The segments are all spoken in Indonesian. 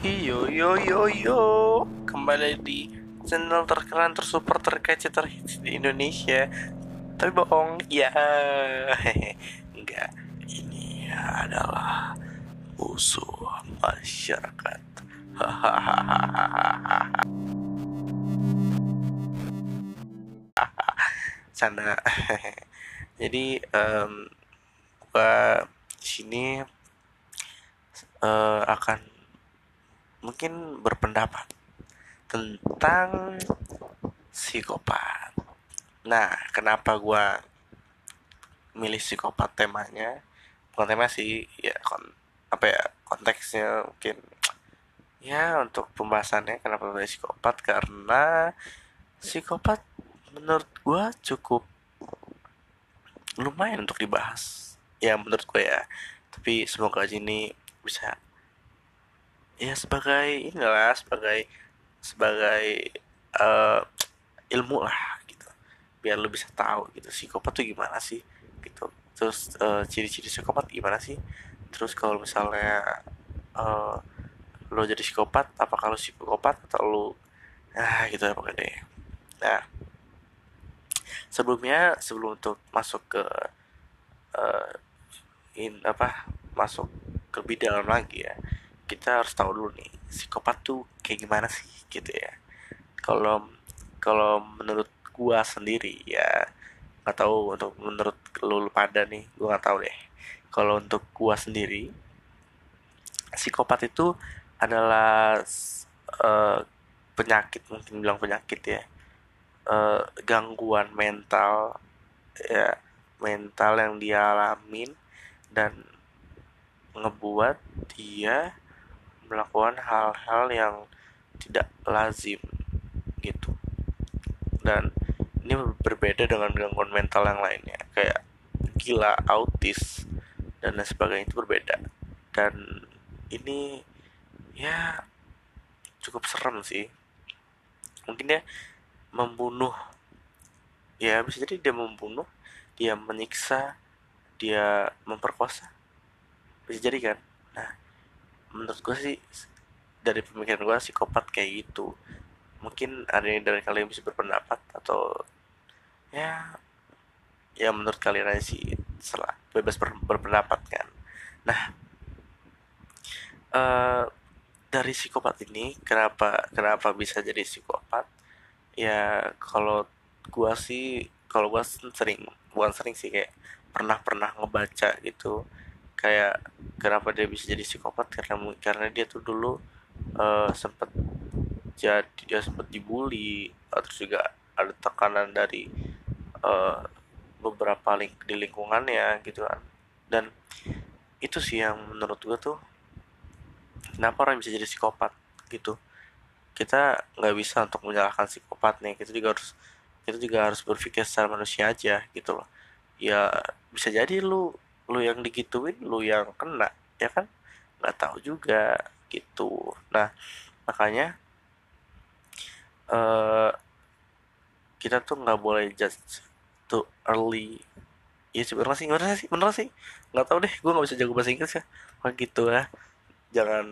Yo yo yo yo. Kembali di channel terkeren tersuper terkece terhits di Indonesia. Tapi bohong ya enggak. Ini adalah musuh masyarakat. Hahaha canda. Jadi gua di sini uh, akan mungkin berpendapat tentang psikopat. Nah, kenapa gua milih psikopat temanya? Bukan tema sih, ya kon apa ya konteksnya mungkin ya untuk pembahasannya kenapa milih psikopat karena psikopat menurut gua cukup lumayan untuk dibahas ya menurut gue ya. Tapi semoga aja ini bisa ya sebagai inilah sebagai sebagai uh, ilmu lah gitu. Biar lu bisa tahu gitu. Psikopat tuh gimana sih gitu. Terus uh, ciri-ciri psikopat gimana sih? Terus kalau misalnya uh, lo jadi psikopat apa kalau psikopat atau lu nah gitu ya pokoknya deh. Nah sebelumnya sebelum untuk masuk ke uh, in apa masuk ke lebih dalam lagi ya. Kita harus tahu dulu nih psikopat tuh kayak gimana sih gitu ya. Kalau kalau menurut gua sendiri ya nggak tahu untuk menurut lu, pada nih gua nggak tahu deh. Kalau untuk gua sendiri psikopat itu adalah uh, penyakit mungkin bilang penyakit ya. Uh, gangguan mental ya mental yang dia alamin dan ngebuat dia melakukan hal-hal yang tidak lazim gitu. Dan ini berbeda dengan gangguan mental yang lainnya kayak gila autis dan lain sebagainya itu berbeda. Dan ini ya cukup serem sih. Mungkin dia membunuh ya bisa jadi dia membunuh dia menyiksa dia memperkosa. Bisa jadi kan? Nah menurut gue sih dari pemikiran gue psikopat kayak gitu. Mungkin ada yang dari kalian bisa berpendapat atau ya ya menurut kalian aja sih setelah bebas ber, berpendapat kan. Nah uh, dari psikopat ini kenapa kenapa bisa jadi psikopat? Ya kalau gua sih kalau gua sering bukan sering sih kayak pernah pernah ngebaca gitu kayak kenapa dia bisa jadi psikopat? Karena karena dia tuh dulu uh, eh, sempat jadi dia sempat dibully terus juga ada tekanan dari uh, beberapa link di lingkungannya gitu kan. Dan itu sih yang menurut gue tuh kenapa orang bisa jadi psikopat gitu? Kita nggak bisa untuk menyalahkan psikopat nih kita juga harus kita juga harus berpikir secara manusia aja gitu loh ya bisa jadi lu lu yang digituin lu yang kena ya kan? Nggak tahu juga gitu. Nah makanya uh, kita tuh nggak boleh just too early. Ya sebenarnya sih bener sih bener sih. Nggak tahu deh gue nggak bisa jago bahasa Inggris ya. Kayak gitu ya. Jangan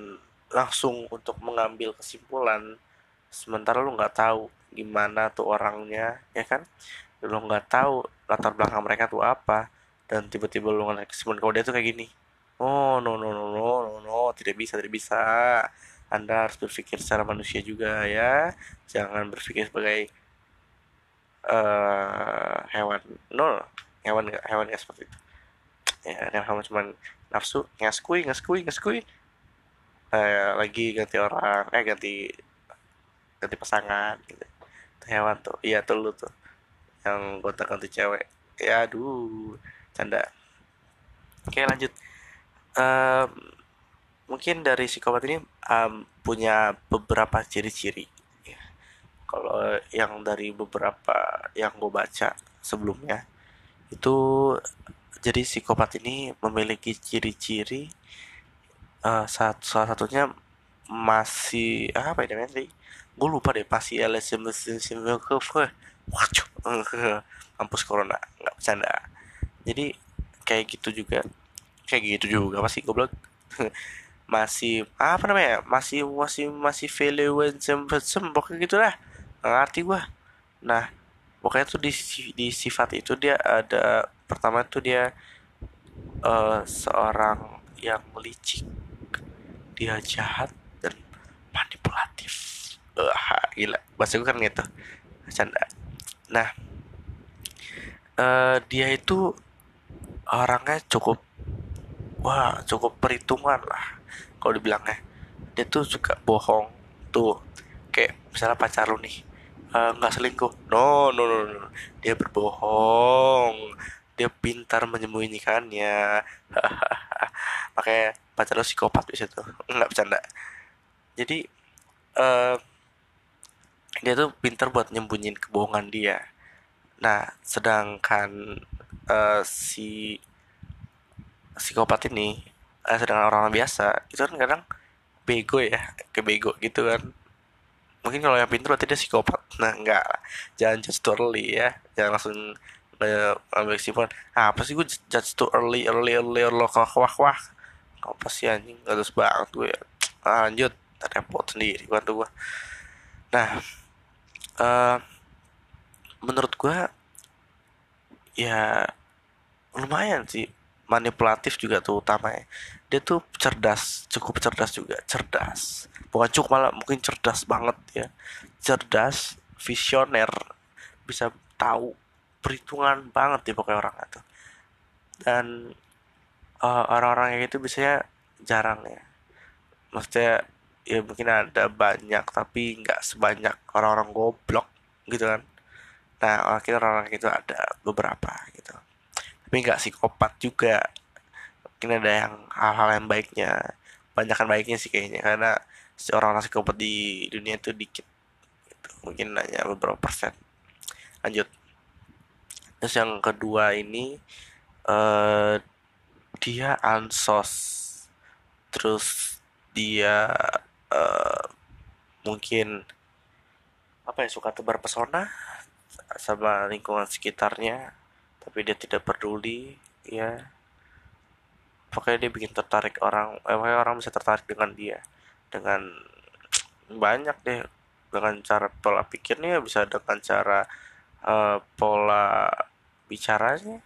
langsung untuk mengambil kesimpulan sementara lu nggak tahu gimana tuh orangnya ya kan lu nggak tahu latar belakang mereka tuh apa. Dan tiba-tiba kesimpulan kalau dia tuh kayak gini. Oh no no no no no no. Tidak bisa tidak bisa. Anda harus berpikir secara manusia juga ya. Jangan berpikir sebagai uh, hewan. No, hewan hewan nggak seperti itu. Ya hewan cuma nafsu ngaskui ngaskui ngaskui eh, lagi ganti orang eh ganti ganti pasangan gitu. Itu hewan tuh. Iya tuh lu tuh yang gonta ganti cewek. Ya aduh canda. Oke lanjut. Um, mungkin dari psikopat ini um, punya beberapa ciri-ciri. Ya. kalau yang dari beberapa yang gue baca sebelumnya itu jadi psikopat ini memiliki ciri-ciri uh, salah satunya masih apa ya namanya gue lupa deh pasti LSM kampus corona nggak bercanda. Jadi kayak gitu juga. Kayak gitu juga masih goblok? Masih apa namanya masih masih masih value sem pokoknya gitulah. Nggak ngerti gua. Nah pokoknya tuh di di sifat itu dia ada pertama tuh dia uh, seorang yang licik. Dia jahat dan manipulatif. Uh, gila. Bahasa gue kan gitu. Canda nah uh, dia itu orangnya cukup wah cukup perhitungan lah. Kalau dibilangnya dia tuh suka bohong tuh. Kayak misalnya pacar lu nih nggak uh, selingkuh. No, no no no dia berbohong. Dia pintar menyembunyikannya. Makanya pacar lo psikopat di situ. Nggak bercanda. Jadi uh, dia tuh pintar buat nyembunyiin kebohongan dia. Nah sedangkan uh, si psikopat ini uh, sedangkan orang, orang biasa itu kan kadang bego ya ke bego gitu kan. Mungkin kalau yang pintar berarti dia psikopat. Nah enggak. Jangan just totally ya. Jangan langsung ambil kesimpulan ah, apa sih gue judge too early early early lo wah wah. Wah apa sih anjing? Gak terus banget gue ya. Lanjut repot sendiri bantu gue nah uh, menurut gue ya lumayan sih. Manipulatif juga tuh utamanya. Dia tuh cerdas cukup cerdas juga. Cerdas. Bukan cukup malah mungkin cerdas banget ya. Cerdas visioner. Bisa tahu perhitungan banget ya pokoknya orang itu dan uh, orang-orang kayak gitu biasanya jarang ya. Maksudnya ya mungkin ada banyak tapi nggak sebanyak orang-orang goblok gitu kan. Nah orang kita orang-orang itu ada beberapa gitu. Tapi nggak psikopat juga. Mungkin ada yang hal-hal yang baiknya banyakkan baiknya sih kayaknya karena si orang-orang psikopat di dunia itu dikit gitu. mungkin hanya beberapa persen. Lanjut. Terus yang kedua ini uh, dia ansos. Terus dia uh, mungkin apa ya suka tebar pesona sama lingkungan sekitarnya tapi dia tidak peduli ya. Pokoknya dia bikin tertarik orang eh, orang bisa tertarik dengan dia dengan banyak deh dengan cara pola pikirnya bisa dengan cara uh, pola bicaranya.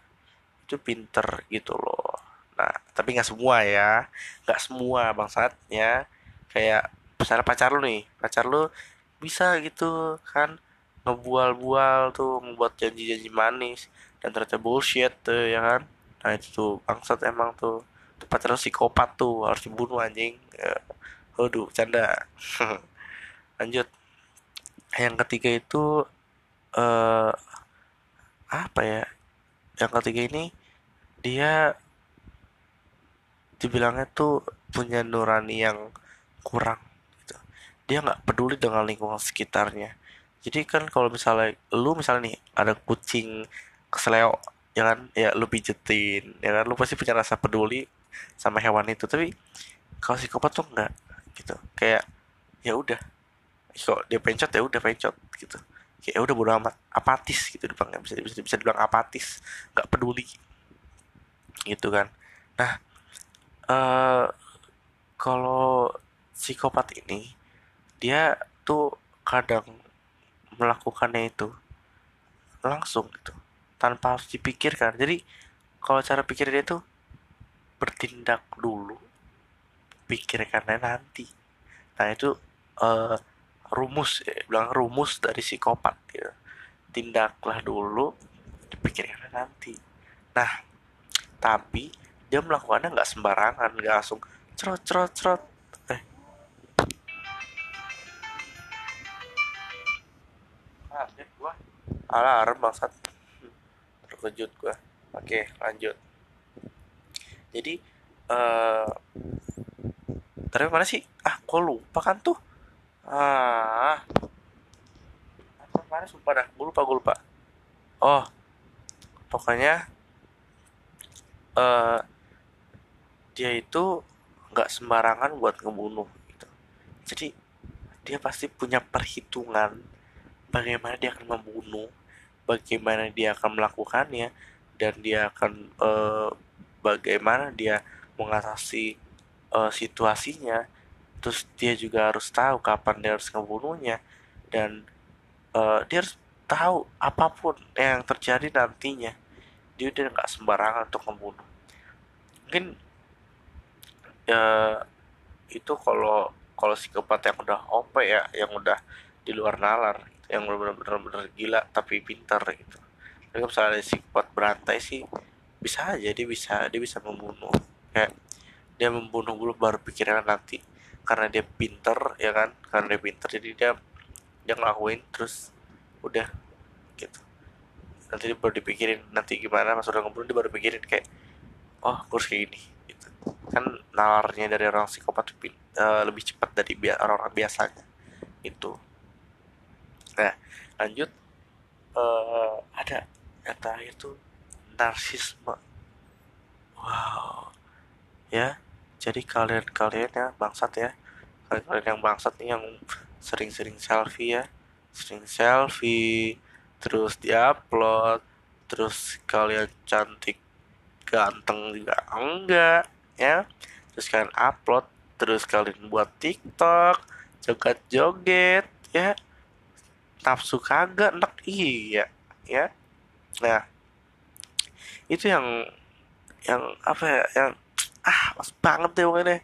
Itu pinter gitu loh. Nah tapi nggak semua ya nggak semua bangsatnya kayak misalnya pacar lu nih. Pacar lu bisa gitu kan ngebual-bual tuh membuat janji-janji manis dan ternyata bullshit tuh ya kan? Nah itu tuh bangsat emang tuh. Pacar lu psikopat tuh harus dibunuh anjing. Ya. Aduh, canda lanjut. Yang ketiga itu uh, apa ya? Yang ketiga ini dia dibilangnya tuh punya nurani yang kurang gitu. dia nggak peduli dengan lingkungan sekitarnya. Jadi kan kalau misalnya lu misalnya nih ada kucing kesleo ya kan? Ya lu pijetin ya kan? Lu pasti punya rasa peduli sama hewan itu. Tapi kalau psikopat tuh enggak gitu. Kayak ya udah. Kok dia pencet ya udah pencet gitu. Kayak ya udah bodo amat. Apatis gitu dibilang bisa bisa bisa dibilang apatis. Nggak peduli. Gitu kan. Nah uh, kalau psikopat ini dia tuh kadang melakukannya itu langsung gitu tanpa harus dipikirkan. Jadi kalau cara pikir dia tuh bertindak dulu pikirkannya nanti. Nah itu uh, rumus ya, bilang rumus dari psikopat gitu. tindaklah dulu dipikirkan nanti. Nah tapi dia melakukannya nggak sembarangan nggak langsung cerot cerot cerot alarm bangsat terkejut gua. Oke lanjut. Jadi uh, tapi mana sih? Ah gua lupa kan tuh? Ah. Apa kemarin? Sumpah dah gue lupa gue lupa. Oh pokoknya uh, dia itu nggak sembarangan buat ngebunuh gitu. Jadi dia pasti punya perhitungan bagaimana dia akan membunuh bagaimana dia akan melakukannya dan dia akan uh, bagaimana dia mengatasi uh, situasinya. Terus dia juga harus tahu kapan dia harus ngebunuhnya dan uh, dia harus tahu apa pun yang terjadi nantinya. Dia udah nggak sembarangan untuk membunuh mungkin ya itu kalau kalau psikopat yang udah OP ya yang udah di luar nalar yang benar-benar gila tapi pintar gitu. Tapi misalnya psikopat berantai sih bisa aja dia bisa dia bisa membunuh. Kayak dia membunuh dulu baru pikiran nanti karena dia pinter ya kan? Karena dia pinter jadi dia dia ngelakuin terus udah gitu. Nanti dia baru dipikirin nanti gimana pas udah ngebunuh dia baru pikirin kayak oh harus kayak gini gitu. Kan nalarnya dari orang psikopat uh, lebih cepat dari orang-orang biasanya itu nah lanjut uh, ada terakhir tuh narsisme. Wow ya. Jadi kalian-kalian ya bangsat ya. Kalian-kalian yang bangsat nih yang sering-sering selfie ya. Sering selfie terus diupload terus kalian cantik ganteng juga enggak ya. Terus kalian upload terus kalian buat tiktok joget-joget ya nafsu kagak enak iya ya. Nah itu yang yang apa ya yang ah mas banget deh pokoknya.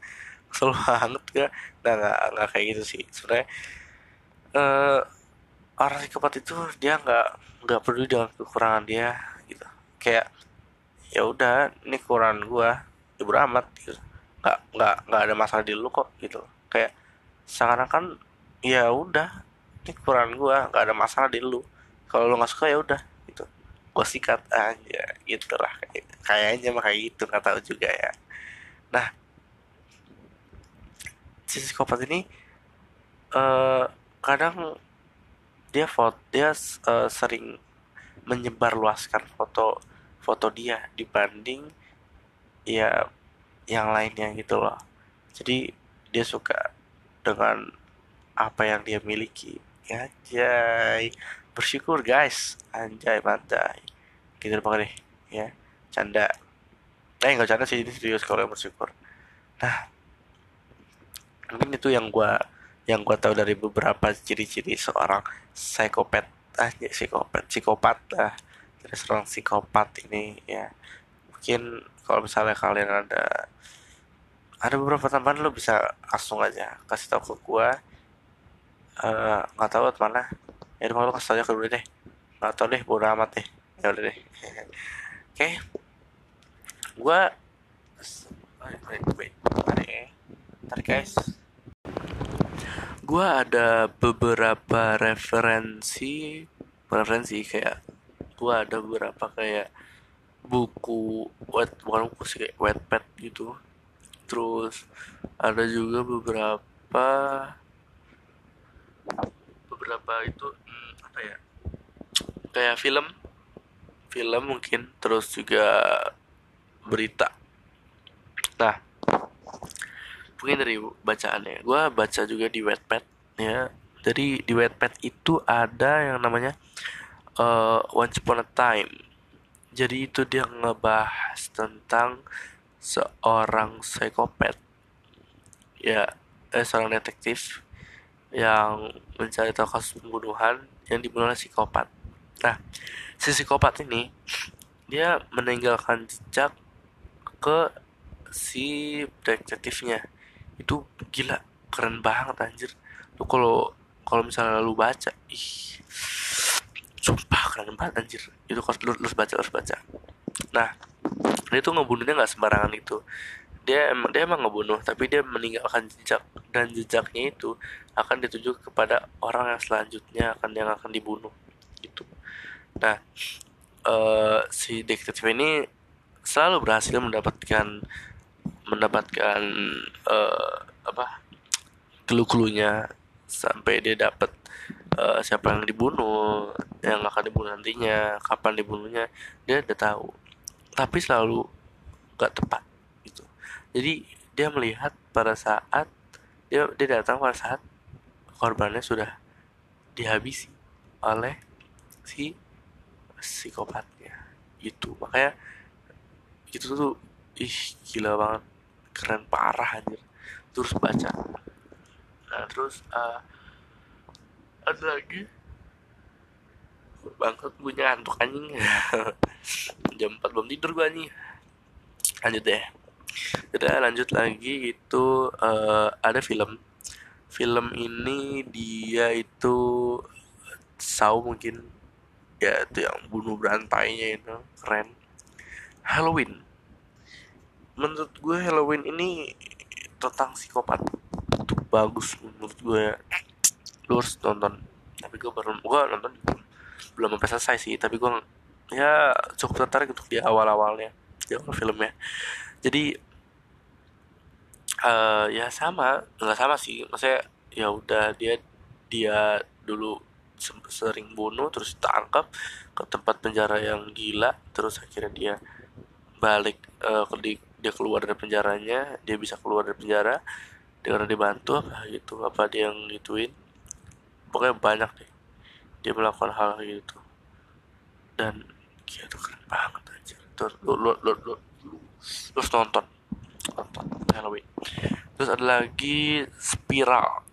Kesel banget gak nah nggak nggak kayak gitu sih. Sebenarnya uh, orang psikopat itu dia nggak nggak peduli dengan kekurangan dia gitu. Kayak ya udah ini kekurangan gua ya amat gitu. Nggak nggak nggak ada masalah di lu kok gitu. Kayak sekarang kan ya udah ini kekurangan gua nggak ada masalah di lu kalau lu nggak suka ya udah gitu gua sikat aja gitu lah kayaknya mah kayak gitu nggak tahu juga ya Nah, si psikopat ini uh, kadang dia foto dia uh, sering menyebarluaskan foto foto dia dibanding ya yang lainnya gitu loh. Jadi dia suka dengan apa yang dia miliki. Anjay. Bersyukur guys. Anjay, mantai. Gitu banget deh, ya. Canda eh nggak canda sih ini serius kalau yang bersyukur nah mungkin itu yang gue yang gue tahu dari beberapa ciri-ciri seorang psikopat ah ya, psikopat psikopat lah dari seorang psikopat ini ya mungkin kalau misalnya kalian ada ada beberapa tambahan lo bisa langsung aja kasih tahu ke uh, nggak tahu mana ya udah lo kasih aja ke gue deh. Nggak tahu deh bodo amat deh. Ya udah deh. Oke. Wait, wait, tarik guys. Gue ada beberapa referensi referensi kayak gue ada beberapa kayak buku wet bukan buku sih kayak wetpad gitu. Terus ada juga beberapa beberapa itu hmm, apa ya? Kayak film. Film mungkin terus juga berita. Nah mungkin dari bacaannya. Gue baca juga di wetpad ya. Jadi di wetpad itu ada yang namanya uh, Once Upon a Time. Jadi itu dia ngebahas tentang seorang psikopat. Ya eh, seorang detektif yang mencari tahu kasus pembunuhan yang dibunuh oleh psikopat. Nah si psikopat ini dia meninggalkan jejak ke si detektifnya. Itu gila keren banget anjir. Lu kalau kalau misalnya lu baca ih sumpah keren banget anjir. Itu lu, lu harus baca harus baca. Nah dia tuh ngebunuhnya nggak sembarangan itu dia emang dia emang ngebunuh tapi dia meninggalkan jejak dan jejaknya itu akan dituju kepada orang yang selanjutnya akan yang akan dibunuh gitu. Nah uh, si detektif ini selalu berhasil mendapatkan mendapatkan uh, apa clue-cluenya sampai dia dapat uh, siapa yang dibunuh yang akan dibunuh nantinya kapan dibunuhnya dia udah tahu. Tapi selalu gak tepat jadi dia melihat pada saat dia dia datang pada saat korbannya sudah dihabisi oleh si psikopatnya. Itu makanya itu tuh ih gila banget. Keren parah anjir. Terus baca. Nah terus uh, ada lagi. Bangkit punya ngantuk anjing. Jam 4 belum tidur gue anjing. Lanjut deh udah lanjut lagi itu uh, ada film. Film ini dia itu Saw mungkin. Ya itu yang bunuh berantainya itu keren. Halloween. Menurut gue Halloween ini tentang psikopat. Itu bagus menurut gue. Lu harus nonton. Tapi gue baru gue nonton belum sampai selesai sih. Tapi gue ya cukup tertarik untuk di awal awalnya di filmnya jadi uh, ya sama nggak sama sih. Maksudnya ya udah dia dia dulu sering bunuh terus tangkap ke tempat penjara yang gila terus akhirnya dia balik uh, ke di, dia keluar dari penjaranya dia bisa keluar dari penjara dia dibantu apa gitu apa dia yang gituin. Pokoknya banyak deh dia melakukan hal gitu. Dan dia tuh keren banget aja terus lu lu lu lu, terus nonton. Nonton. Halloween. Terus ada lagi Spiral.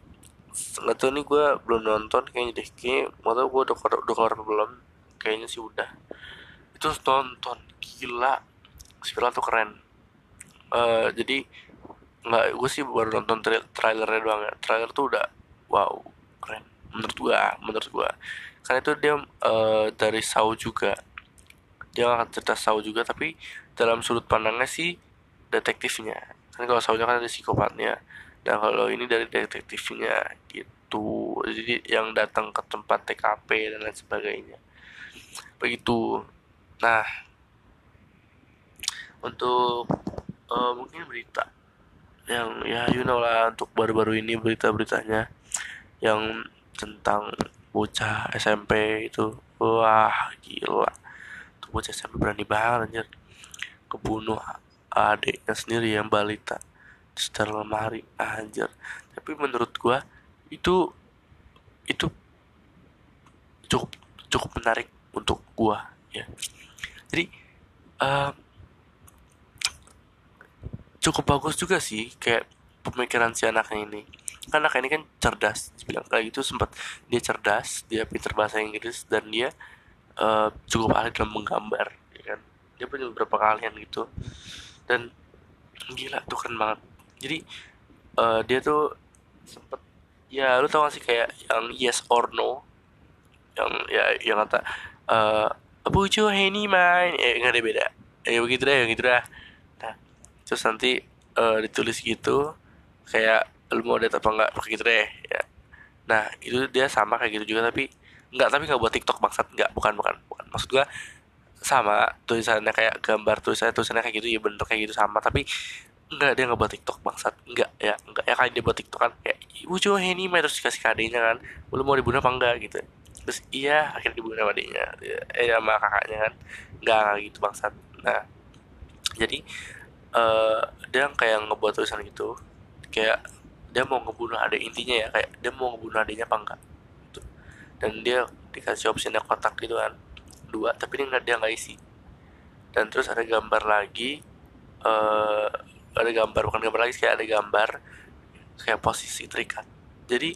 Nggak tahu nih gue belum nonton kayaknya deh. Kayak mau tau gue udah keluar, udah keluar belum. Kayaknya sih udah. Itu nonton. Gila. Spiral tuh keren. Uh, jadi nggak gue sih baru nonton tra trailernya doang ya. Trailer tuh udah wow keren. Menurut gue menurut gue karena itu dia uh, dari Saw juga. Dia akan cerita Saw juga tapi dalam sudut pandangnya sih detektifnya. Kan kalau Saw kan ada psikopatnya. Dan kalau ini dari detektifnya gitu. Jadi yang datang ke tempat TKP dan lain sebagainya. Begitu. Nah untuk uh, mungkin berita yang ya you know lah untuk baru-baru ini berita-beritanya. Yang tentang bocah SMP itu. Wah gila. Tuh bocah SMP berani banget anjir kebunuh adiknya sendiri yang balita. Setelah lemari anjir. Tapi menurut gua itu itu cukup cukup menarik untuk gua ya. Jadi uh, cukup bagus juga sih kayak pemikiran si anaknya ini. Kan anak ini kan cerdas bilang kayak gitu sempat dia cerdas dia pintar bahasa Inggris dan dia uh, cukup ahli dalam menggambar dia punya beberapa kalian gitu. Dan gila tuh keren banget. Jadi uh, dia tuh sempet ya lu tau gak sih kayak yang yes or no? Yang ya yang kata uh, Bucu Henny main. Eh nggak ada beda. Ya begitu deh yang gitu dah. Nah terus nanti uh, ditulis gitu kayak lu mau lihat apa enggak begitu deh ya. Nah itu dia sama kayak gitu juga tapi nggak tapi nggak buat TikTok maksud nggak bukan bukan bukan. Maksud gua sama tulisannya kayak gambar tulisannya tulisannya kayak gitu ya bener kayak gitu sama tapi Enggak, dia nggak buat TikTok bangsat. Enggak, ya, enggak. Ya kan dia buat TikTok kan kayak ibu cowok ini mah terus dikasih kadenya kan. Belum mau dibunuh apa enggak gitu. Terus iya akhirnya dibunuh sama adiknya. Eh sama kakaknya kan. Enggak, enggak gitu bangsat. Nah, jadi uh, dia kayak ngebuat tulisan gitu. Kayak dia mau ngebunuh adik intinya ya kayak dia mau ngebunuh adiknya apa enggak gitu. dan dia dikasih opsinya kotak gitu kan dua tapi nggak dia nggak isi. Dan terus ada gambar lagi uh, ada gambar bukan gambar lagi kayak ada gambar kayak posisi terikat. Jadi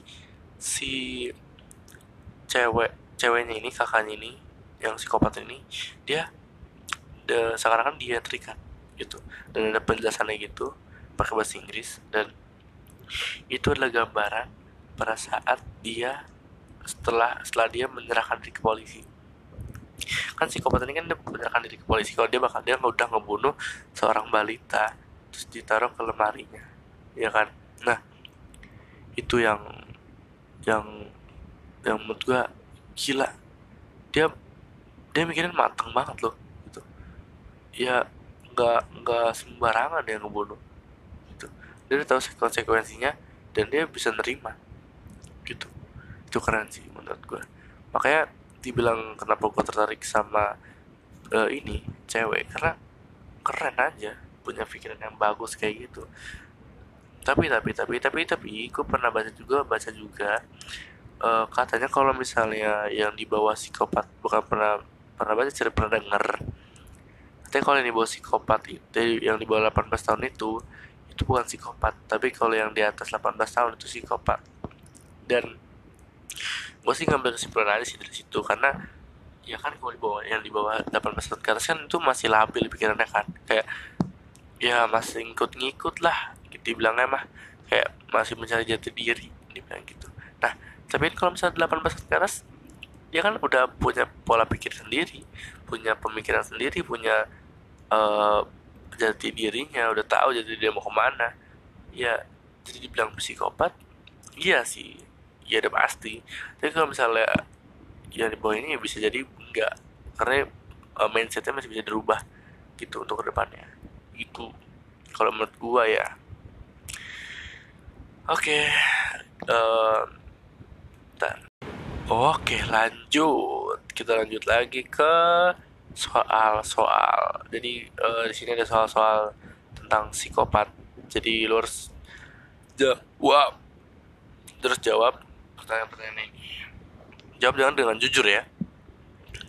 si cewek ceweknya ini kakaknya ini yang psikopat ini dia de, sekarang kan dia terikat gitu. Dan ada penjelasannya gitu pakai bahasa Inggris dan itu adalah gambaran pada saat dia setelah setelah dia menyerahkan diri ke polisi kan psikopat ini kan dia menyerahkan diri ke polisi kalau dia bakal dia udah ngebunuh seorang balita terus ditaruh ke lemarinya ya kan? Nah itu yang yang yang menurut gua gila. Dia dia mikirin matang banget loh gitu. Ya nggak nggak sembarangan dia ngebunuh gitu. Dia udah tahu konsekuensinya dan dia bisa nerima gitu. Itu keren sih menurut gua. Makanya dibilang kenapa gua tertarik sama uh, ini cewek karena keren aja punya pikiran yang bagus kayak gitu. Tapi tapi tapi tapi tapi gue pernah baca juga baca juga uh, katanya kalau misalnya yang di bawah psikopat bukan pernah pernah baca cerita pernah denger. Tapi kalau yang di bawah psikopat itu yang di bawah 18 tahun itu itu bukan psikopat tapi kalau yang di atas 18 tahun itu psikopat. Dan gue sih ngambil kesimpulan aja sih dari situ. Karena ya kan kalau di bawah yang di bawah 18 tahun ke atas kan itu masih labil pikirannya kan. Kayak ya masih ngikut-ngikut lah dibilangnya mah. Kayak masih mencari jati diri dibilang gitu. Nah tapi kalau misalnya 18 tahun ke atas dia kan udah punya pola pikir sendiri punya pemikiran sendiri punya uh, jati dirinya udah tahu jadi dia mau ke mana. Ya jadi dibilang psikopat iya sih ya udah pasti. Tapi kalau misalnya ya di bawah ini bisa jadi enggak karena uh, mindsetnya masih bisa dirubah gitu untuk ke depannya itu kalau menurut gua ya. Oke okay. uh, oke lanjut. Kita lanjut lagi ke soal-soal. Jadi uh, di sini ada soal-soal tentang psikopat. Jadi lu harus jawab. Terus jawab pertanyaan-pertanyaan ini. Jawab jangan dengan jujur ya.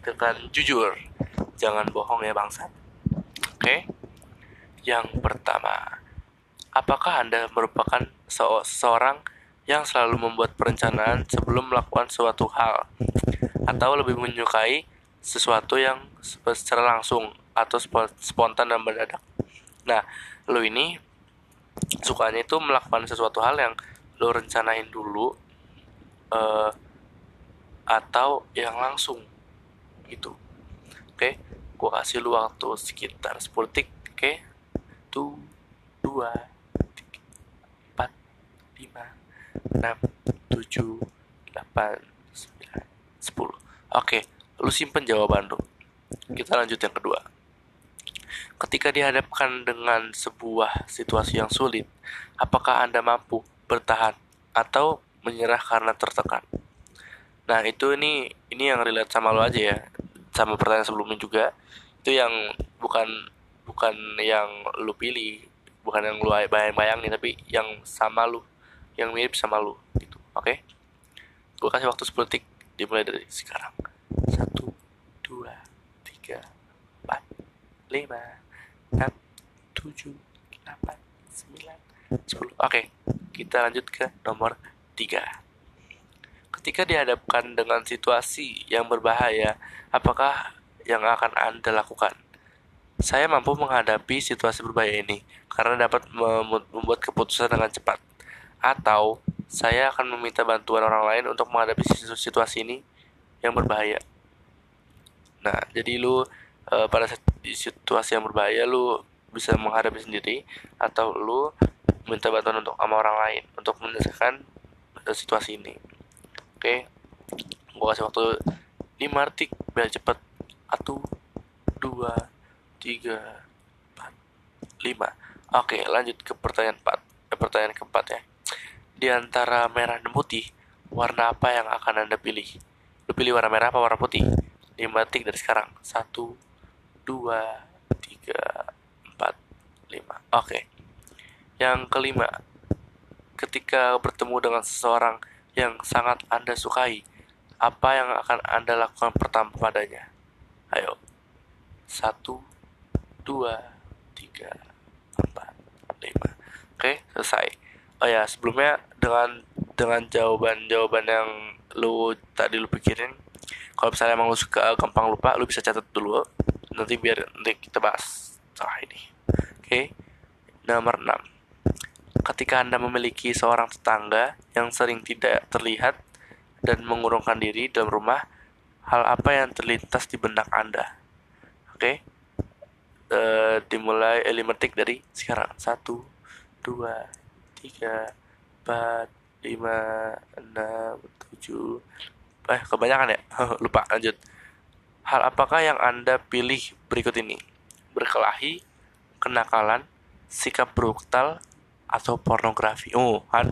Dengan jujur. Jangan bohong ya bangsat. Oke? Yang pertama apakah anda merupakan seorang yang selalu membuat perencanaan sebelum melakukan suatu hal? Atau lebih menyukai sesuatu yang secara langsung atau spontan dan mendadak? Nah lo ini sukanya itu melakukan sesuatu hal yang lo rencanain dulu uh, atau yang langsung gitu oke okay? gue kasih lu waktu sekitar 10 detik oke okay? tuh dua empat lima enam tujuh delapan sembilan sepuluh oke lu simpen jawaban lu kita lanjut yang kedua ketika dihadapkan dengan sebuah situasi yang sulit apakah anda mampu bertahan atau menyerah karena tertekan. Nah itu ini ini yang relate sama lo aja ya, sama pertanyaan sebelumnya juga. Itu yang bukan bukan yang lu pilih, bukan yang lu bayang nih, tapi yang sama lu, yang mirip sama lu gitu. Oke? Okay? Gue kasih waktu 10 detik dimulai dari sekarang. Satu, dua, tiga, empat, lima, enam, tujuh, delapan, sembilan, sepuluh. Oke, kita lanjut ke nomor 3. Ketika dihadapkan dengan situasi yang berbahaya, apakah yang akan Anda lakukan? Saya mampu menghadapi situasi berbahaya ini karena dapat membuat keputusan dengan cepat. Atau saya akan meminta bantuan orang lain untuk menghadapi situasi ini yang berbahaya. Nah, jadi lu e, pada situasi yang berbahaya lu bisa menghadapi sendiri atau lu minta bantuan untuk sama orang lain untuk menyelesaikan situasi ini. Oke okay. gue kasih waktu 5 detik biar cepet. Satu dua tiga empat lima. Oke lanjut ke pertanyaan empat eh, pertanyaan keempat ya. Di antara merah dan putih warna apa yang akan anda pilih? Lu pilih warna merah apa warna putih? 5 detik dari sekarang. Satu dua tiga empat lima. Oke. Yang kelima ketika bertemu dengan seseorang yang sangat Anda sukai, apa yang akan Anda lakukan pertama padanya? Ayo. Satu, dua, tiga, empat, lima. Oke, selesai. Oh ya, sebelumnya dengan dengan jawaban-jawaban yang lu tadi lu pikirin, kalau misalnya emang lu suka gampang lupa, lu bisa catat dulu. Nanti biar nanti kita bahas soal ini. Oke. Nomor 6 ketika Anda memiliki seorang tetangga yang sering tidak terlihat dan mengurungkan diri dalam rumah, hal apa yang terlintas di benak Anda? Oke, okay? uh, dimulai elimetik dari sekarang. Satu, dua, tiga, empat, lima, enam, tujuh. Eh, kebanyakan ya? Lupa, lanjut. Hal apakah yang Anda pilih berikut ini? Berkelahi, kenakalan, sikap brutal, atau pornografi. Oh kan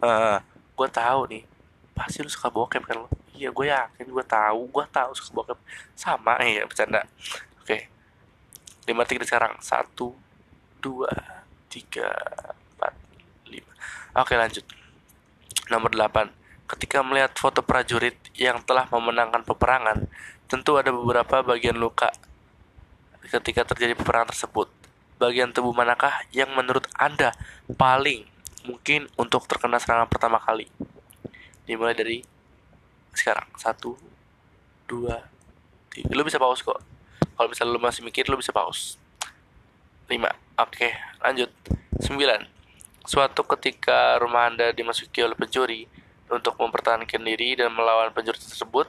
uh, eh, gue tahu nih. Pasti lu suka bokep kan lo iya gue yakin gue tahu. Gue tahu suka bokep. Sama ya bercanda. Oke. Okay. lima tiga sekarang. Satu dua tiga empat lima. Oke lanjut. Nomor delapan. Ketika melihat foto prajurit yang telah memenangkan peperangan tentu ada beberapa bagian luka ketika terjadi peperangan tersebut? Bagian tubuh manakah yang menurut Anda paling mungkin untuk terkena serangan pertama kali? Dimulai dari sekarang. Satu, dua, tiga. Lu bisa pause kok. Kalau misalnya lu masih mikir, lu bisa pause. Lima. Oke, lanjut. Sembilan. Suatu ketika rumah Anda dimasuki oleh pencuri untuk mempertahankan diri dan melawan pencuri tersebut,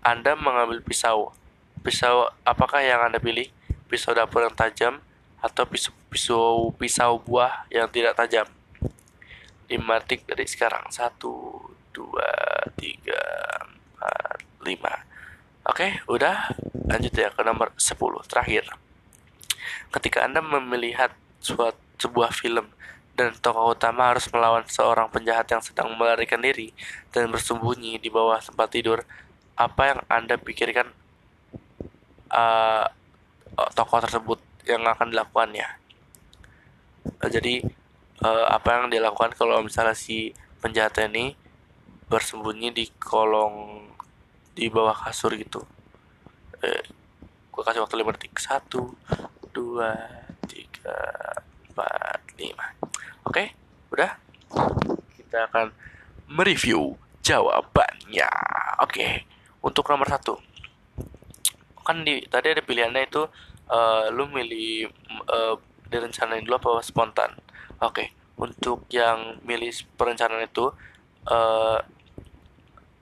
Anda mengambil pisau Pisau apakah yang Anda pilih? Pisau dapur yang tajam atau pisau pisau, pisau buah yang tidak tajam? 5 detik dari sekarang. 1 2 3 4 5. Oke, udah. Lanjut ya ke nomor 10 terakhir. Ketika Anda melihat suatu sebuah film dan tokoh utama harus melawan seorang penjahat yang sedang melarikan diri dan bersembunyi di bawah tempat tidur, apa yang Anda pikirkan uh, tokoh tersebut yang akan dilakukannya. Uh, jadi uh, apa yang dilakukan kalau misalnya si penjahat ini bersembunyi di kolong di bawah kasur gitu. Eh, gue kasih waktu lima detik satu, dua, tiga, empat, lima. Oke, udah. Kita akan mereview jawabannya. Oke, untuk nomor satu kan di tadi ada pilihannya itu uh, lu milih uh, direncanain dulu apa spontan oke okay. untuk yang milih perencanaan itu uh,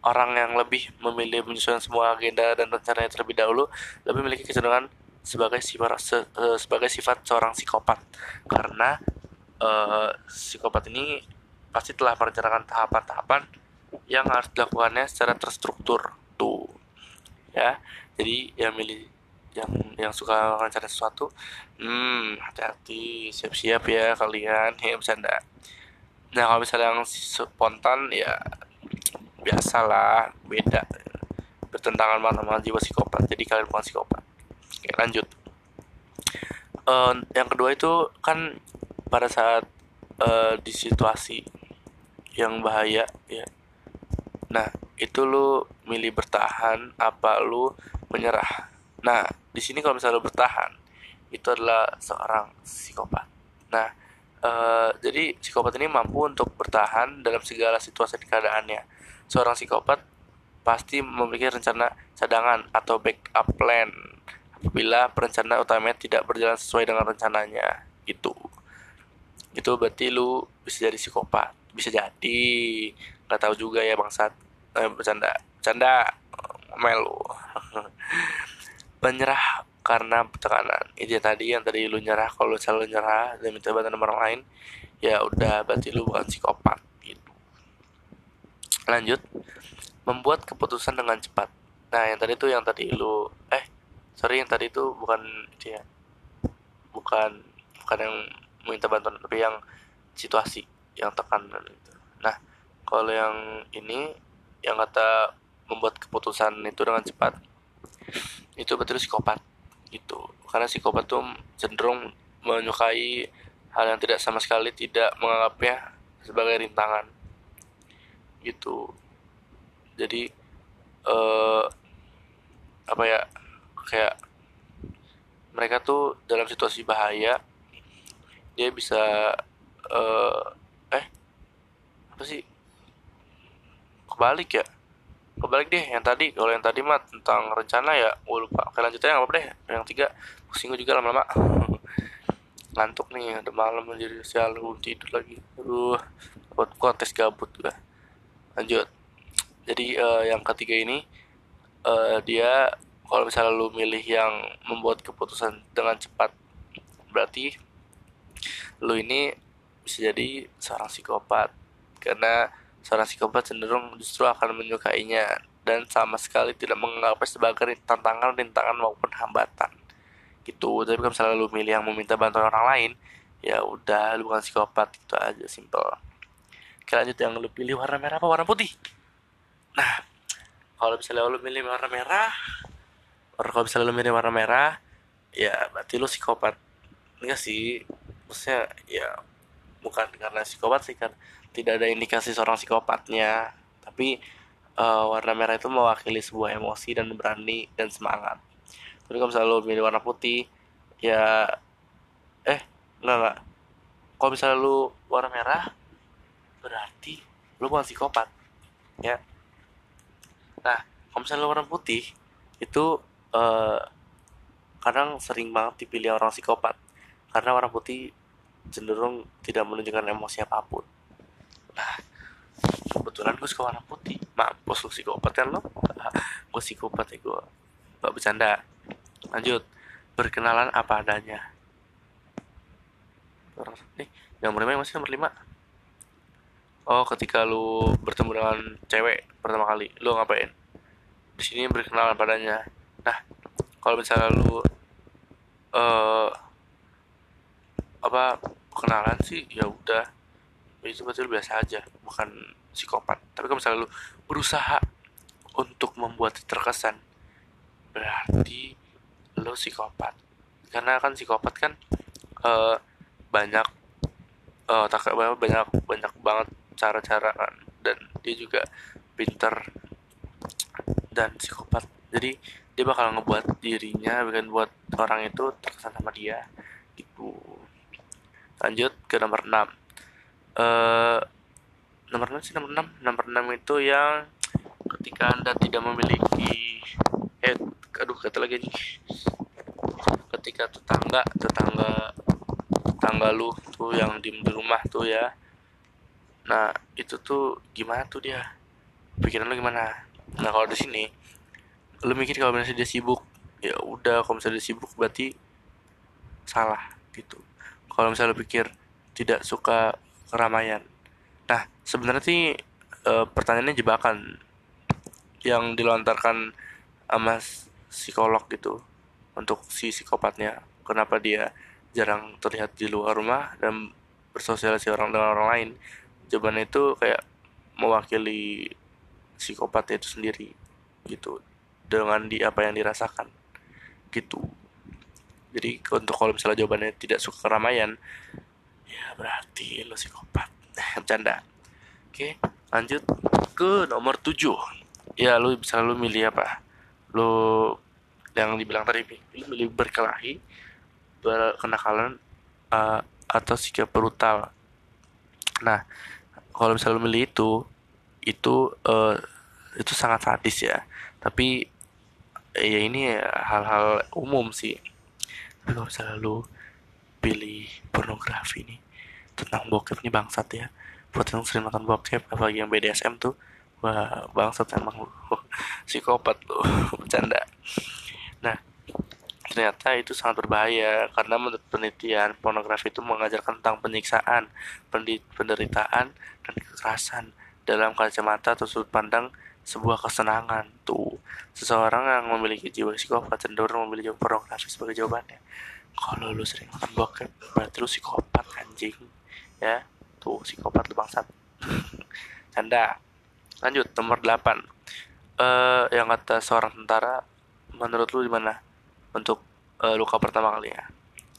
orang yang lebih memilih menyusun semua agenda dan rencananya terlebih dahulu lebih memiliki kecenderungan sebagai sifat se, uh, sebagai sifat seorang psikopat karena uh, psikopat ini pasti telah merencanakan tahapan-tahapan yang harus dilakukannya secara terstruktur tuh ya jadi yang milih yang yang suka rencana sesuatu hmm hati-hati siap-siap ya kalian ya bercanda. Nah kalau misalnya yang spontan ya biasalah beda. Bertentangan banget sama jiwa psikopat jadi kalian bukan psikopat. Oke lanjut. Uh, yang kedua itu kan pada saat uh, di situasi yang bahaya ya. Nah itu lu milih bertahan apa lu menyerah. Nah, di sini kalau misalnya lo bertahan, itu adalah seorang psikopat. Nah, uh, jadi psikopat ini mampu untuk bertahan dalam segala situasi keadaannya. Seorang psikopat pasti memiliki rencana cadangan atau backup plan apabila perencanaan utamanya tidak berjalan sesuai dengan rencananya. Gitu. Itu berarti lu bisa jadi psikopat. Bisa jadi. Nggak tahu juga ya bangsat. Eh, bercanda. Bercanda melu menyerah karena tekanan. Itu tadi yang tadi lu nyerah kalau lu selalu nyerah dan minta bantuan orang lain ya udah berarti lu bukan psikopat gitu. Lanjut. Membuat keputusan dengan cepat. Nah yang tadi tuh yang tadi lu eh sorry yang tadi itu bukan itu ya. Bukan bukan yang minta bantuan tapi yang situasi yang tekanan itu. Nah kalau yang ini yang kata membuat keputusan itu dengan cepat itu betul psikopat. Itu karena psikopat tuh cenderung menyukai hal yang tidak sama sekali tidak menganggapnya sebagai rintangan. Gitu. Jadi eh, apa ya kayak mereka tuh dalam situasi bahaya dia bisa eh, eh apa sih? Kebalik ya kebalik deh yang tadi. Kalau yang tadi mah tentang rencana ya gue lupa. Oke lanjut aja nggak apa deh. Yang tiga pusing juga lama-lama. Ngantuk nih udah malam jadi sial tidur lagi. Aduh buat kontes gabut gue lanjut. Jadi uh, yang ketiga ini uh, dia kalau misalnya lu milih yang membuat keputusan dengan cepat berarti lu ini bisa jadi seorang psikopat. Karena seorang psikopat cenderung justru akan menyukainya dan sama sekali tidak menganggapnya sebagai tantangan, rintangan maupun hambatan. Gitu. Tapi kalau misalnya lu milih yang meminta bantuan orang lain, ya udah lu bukan psikopat itu aja simple. Oke lanjut yang lu pilih warna merah apa warna putih? Nah, kalau misalnya lu milih warna merah, kalau misalnya lu milih warna merah, ya berarti lu psikopat. Enggak sih, maksudnya ya bukan karena psikopat sih kan tidak ada indikasi seorang psikopatnya. Tapi uh, warna merah itu mewakili sebuah emosi dan berani dan semangat. Tapi kalau misalnya lo milih warna putih ya eh enggak enggak. Kalau misalnya lu warna merah berarti lu bukan psikopat ya. Nah kalau misalnya lu warna putih itu eh, kadang sering banget dipilih orang psikopat. Karena warna putih cenderung tidak menunjukkan emosi apa pun nah kebetulan gue suka warna putih. Mampus lu psikopat kan lo? Gue psikopat ya gue gak bercanda. Lanjut. Berkenalan apa adanya? Nih nomor lima masih nomor lima. Oh ketika lu bertemu dengan cewek pertama kali lu ngapain? Di sini berkenalan padanya nah kalau misalnya lu eh apa kenalan sih ya udah itu betul biasa aja bukan psikopat. Tapi kalau misalnya lu berusaha untuk membuat terkesan berarti lu psikopat. Karena kan psikopat kan eh, banyak eh tak banyak banyak banget cara-cara kan. Dan dia juga pinter dan psikopat. Jadi dia bakal ngebuat dirinya bikin buat orang itu terkesan sama dia gitu. Lanjut ke nomor 6 eh nomor 6 sih nomor 6 nomor 6 itu yang ketika anda tidak memiliki eh aduh kata lagi nih ketika tetangga tetangga tetangga lu tuh yang di, di rumah tuh ya. Nah itu tuh gimana tuh dia? Pikiran lu gimana? Nah kalau di sini lu mikir kalau misalnya dia sibuk ya udah kalau misalnya dia sibuk berarti salah gitu. Kalau misalnya lu pikir tidak suka keramaian. Nah sebenarnya sih e, pertanyaannya jebakan yang dilontarkan sama psikolog gitu untuk si psikopatnya. Kenapa dia jarang terlihat di luar rumah dan bersosialisasi orang dengan orang lain? Jawabannya itu kayak mewakili psikopat itu sendiri gitu dengan di apa yang dirasakan gitu. Jadi untuk kalau misalnya jawabannya tidak suka keramaian ya berarti lo psikopat. Bercanda. Oke lanjut ke nomor 7 ya lu bisa lu milih apa? Lu yang dibilang tadi lu milih berkelahi berkenakalan uh, atau sikap brutal. Nah kalau misalnya lu milih itu itu uh, itu sangat sadis ya. Tapi ya ini hal-hal umum sih. Tapi kalau misalnya lu pilih pornografi nih tentang bokep nih bangsat ya. Buat yang sering nonton bokep apalagi yang BDSM tuh. Wah bangsat emang lu psikopat lu bercanda. Nah ternyata itu sangat berbahaya karena menurut penelitian pornografi itu mengajarkan tentang penyiksaan penderitaan dan kekerasan dalam kacamata atau sudut pandang sebuah kesenangan. Tuh seseorang yang memiliki jiwa psikopat cenderung jawaban pornografi sebagai jawabannya. Kalau lu sering nonton bokep berarti lu psikopat anjing ya. Tuh psikopat lu bangsat. Canda. Lanjut nomor 8 eh yang kata seorang tentara menurut lu gimana untuk uh, luka pertama kali ya?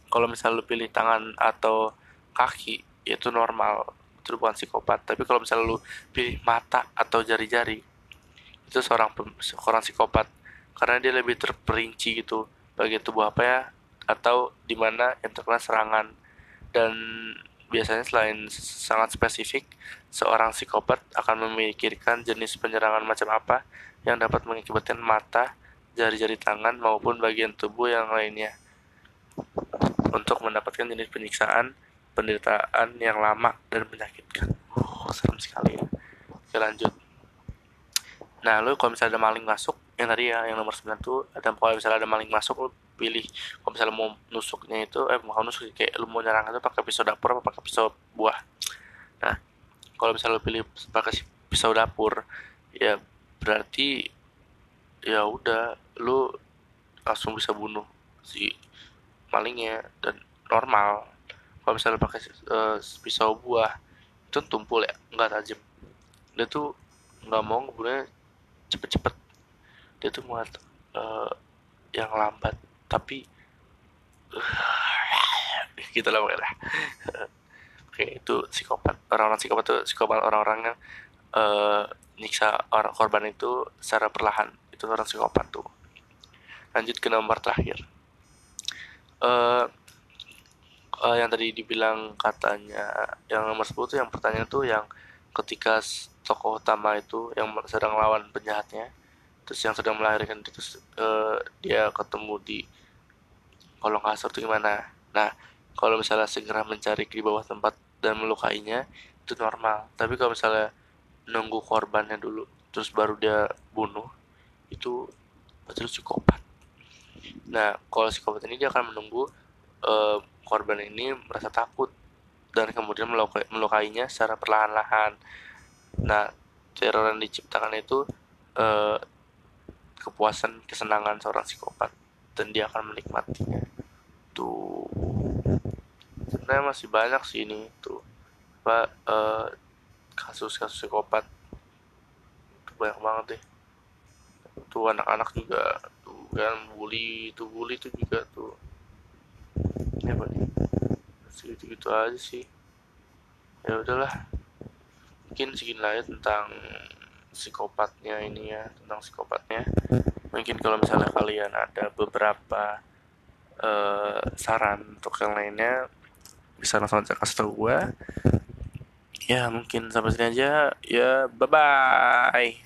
Kalau misal lu pilih tangan atau kaki itu normal. Itu bukan psikopat. Tapi kalau misalnya lu pilih mata atau jari-jari itu seorang seorang psikopat. Karena dia lebih terperinci gitu bagian tubuh apa ya atau di mana yang terkena serangan. Dan biasanya selain sangat spesifik seorang psikopat akan memikirkan jenis penyerangan macam apa yang dapat mengakibatkan mata jari-jari tangan maupun bagian tubuh yang lainnya untuk mendapatkan jenis penyiksaan penderitaan yang lama dan menyakitkan. Oh, serem sekali ya. Oke lanjut nah lu kalau misalnya ada maling masuk yang tadi ya yang nomor 9 tuh ada kalau misalnya ada maling masuk lu pilih kalau misalnya mau nusuknya itu eh mau nusuk kayak lu mau nyerang itu pakai pisau dapur apa pakai pisau buah. Nah kalau misalnya lu pilih pakai pisau dapur ya berarti ya udah lu langsung bisa bunuh si malingnya dan normal. Kalau misalnya pakai uh, pisau buah itu tumpul ya nggak tajam. Dia tuh nggak mau ngebunuhnya cepet-cepet. Dia tuh muat uh, yang lambat tapi gitu lah pokoknya. Oke itu psikopat. Orang-orang psikopat tuh psikopat orang-orang yang uh, nyiksa orang korban itu secara perlahan. Itu orang psikopat tuh. Lanjut ke nomor terakhir. Uh, uh, yang tadi dibilang katanya yang nomor 10 tuh yang pertanyaan tuh yang ketika tokoh utama itu yang sedang melawan penjahatnya terus yang sedang melahirkan itu uh, dia ketemu di kolong kasur itu gimana? Nah kalau misalnya segera mencari di bawah tempat dan melukainya itu normal. Tapi kalau misalnya nunggu korbannya dulu terus baru dia bunuh itu betul psikopat. Nah kalau psikopat ini dia akan menunggu uh, korban ini merasa takut dan kemudian melukai, melukainya secara perlahan-lahan. Nah teror yang diciptakan itu uh, kepuasan kesenangan seorang psikopat dan dia akan menikmatinya tuh. Sebenarnya masih banyak sih ini tuh. Apa uh, kasus-kasus psikopat. Itu banyak banget deh. Tuh anak-anak juga tuh kan bully itu bully itu juga tuh. Ya apa nih segitu gitu aja sih. Ya udahlah. Mungkin segini lah ya tentang psikopatnya ini ya tentang psikopatnya mungkin kalau misalnya kalian ada beberapa uh, saran untuk yang lainnya bisa langsung aja kasih tau gue ya mungkin sampai sini aja. Ya bye bye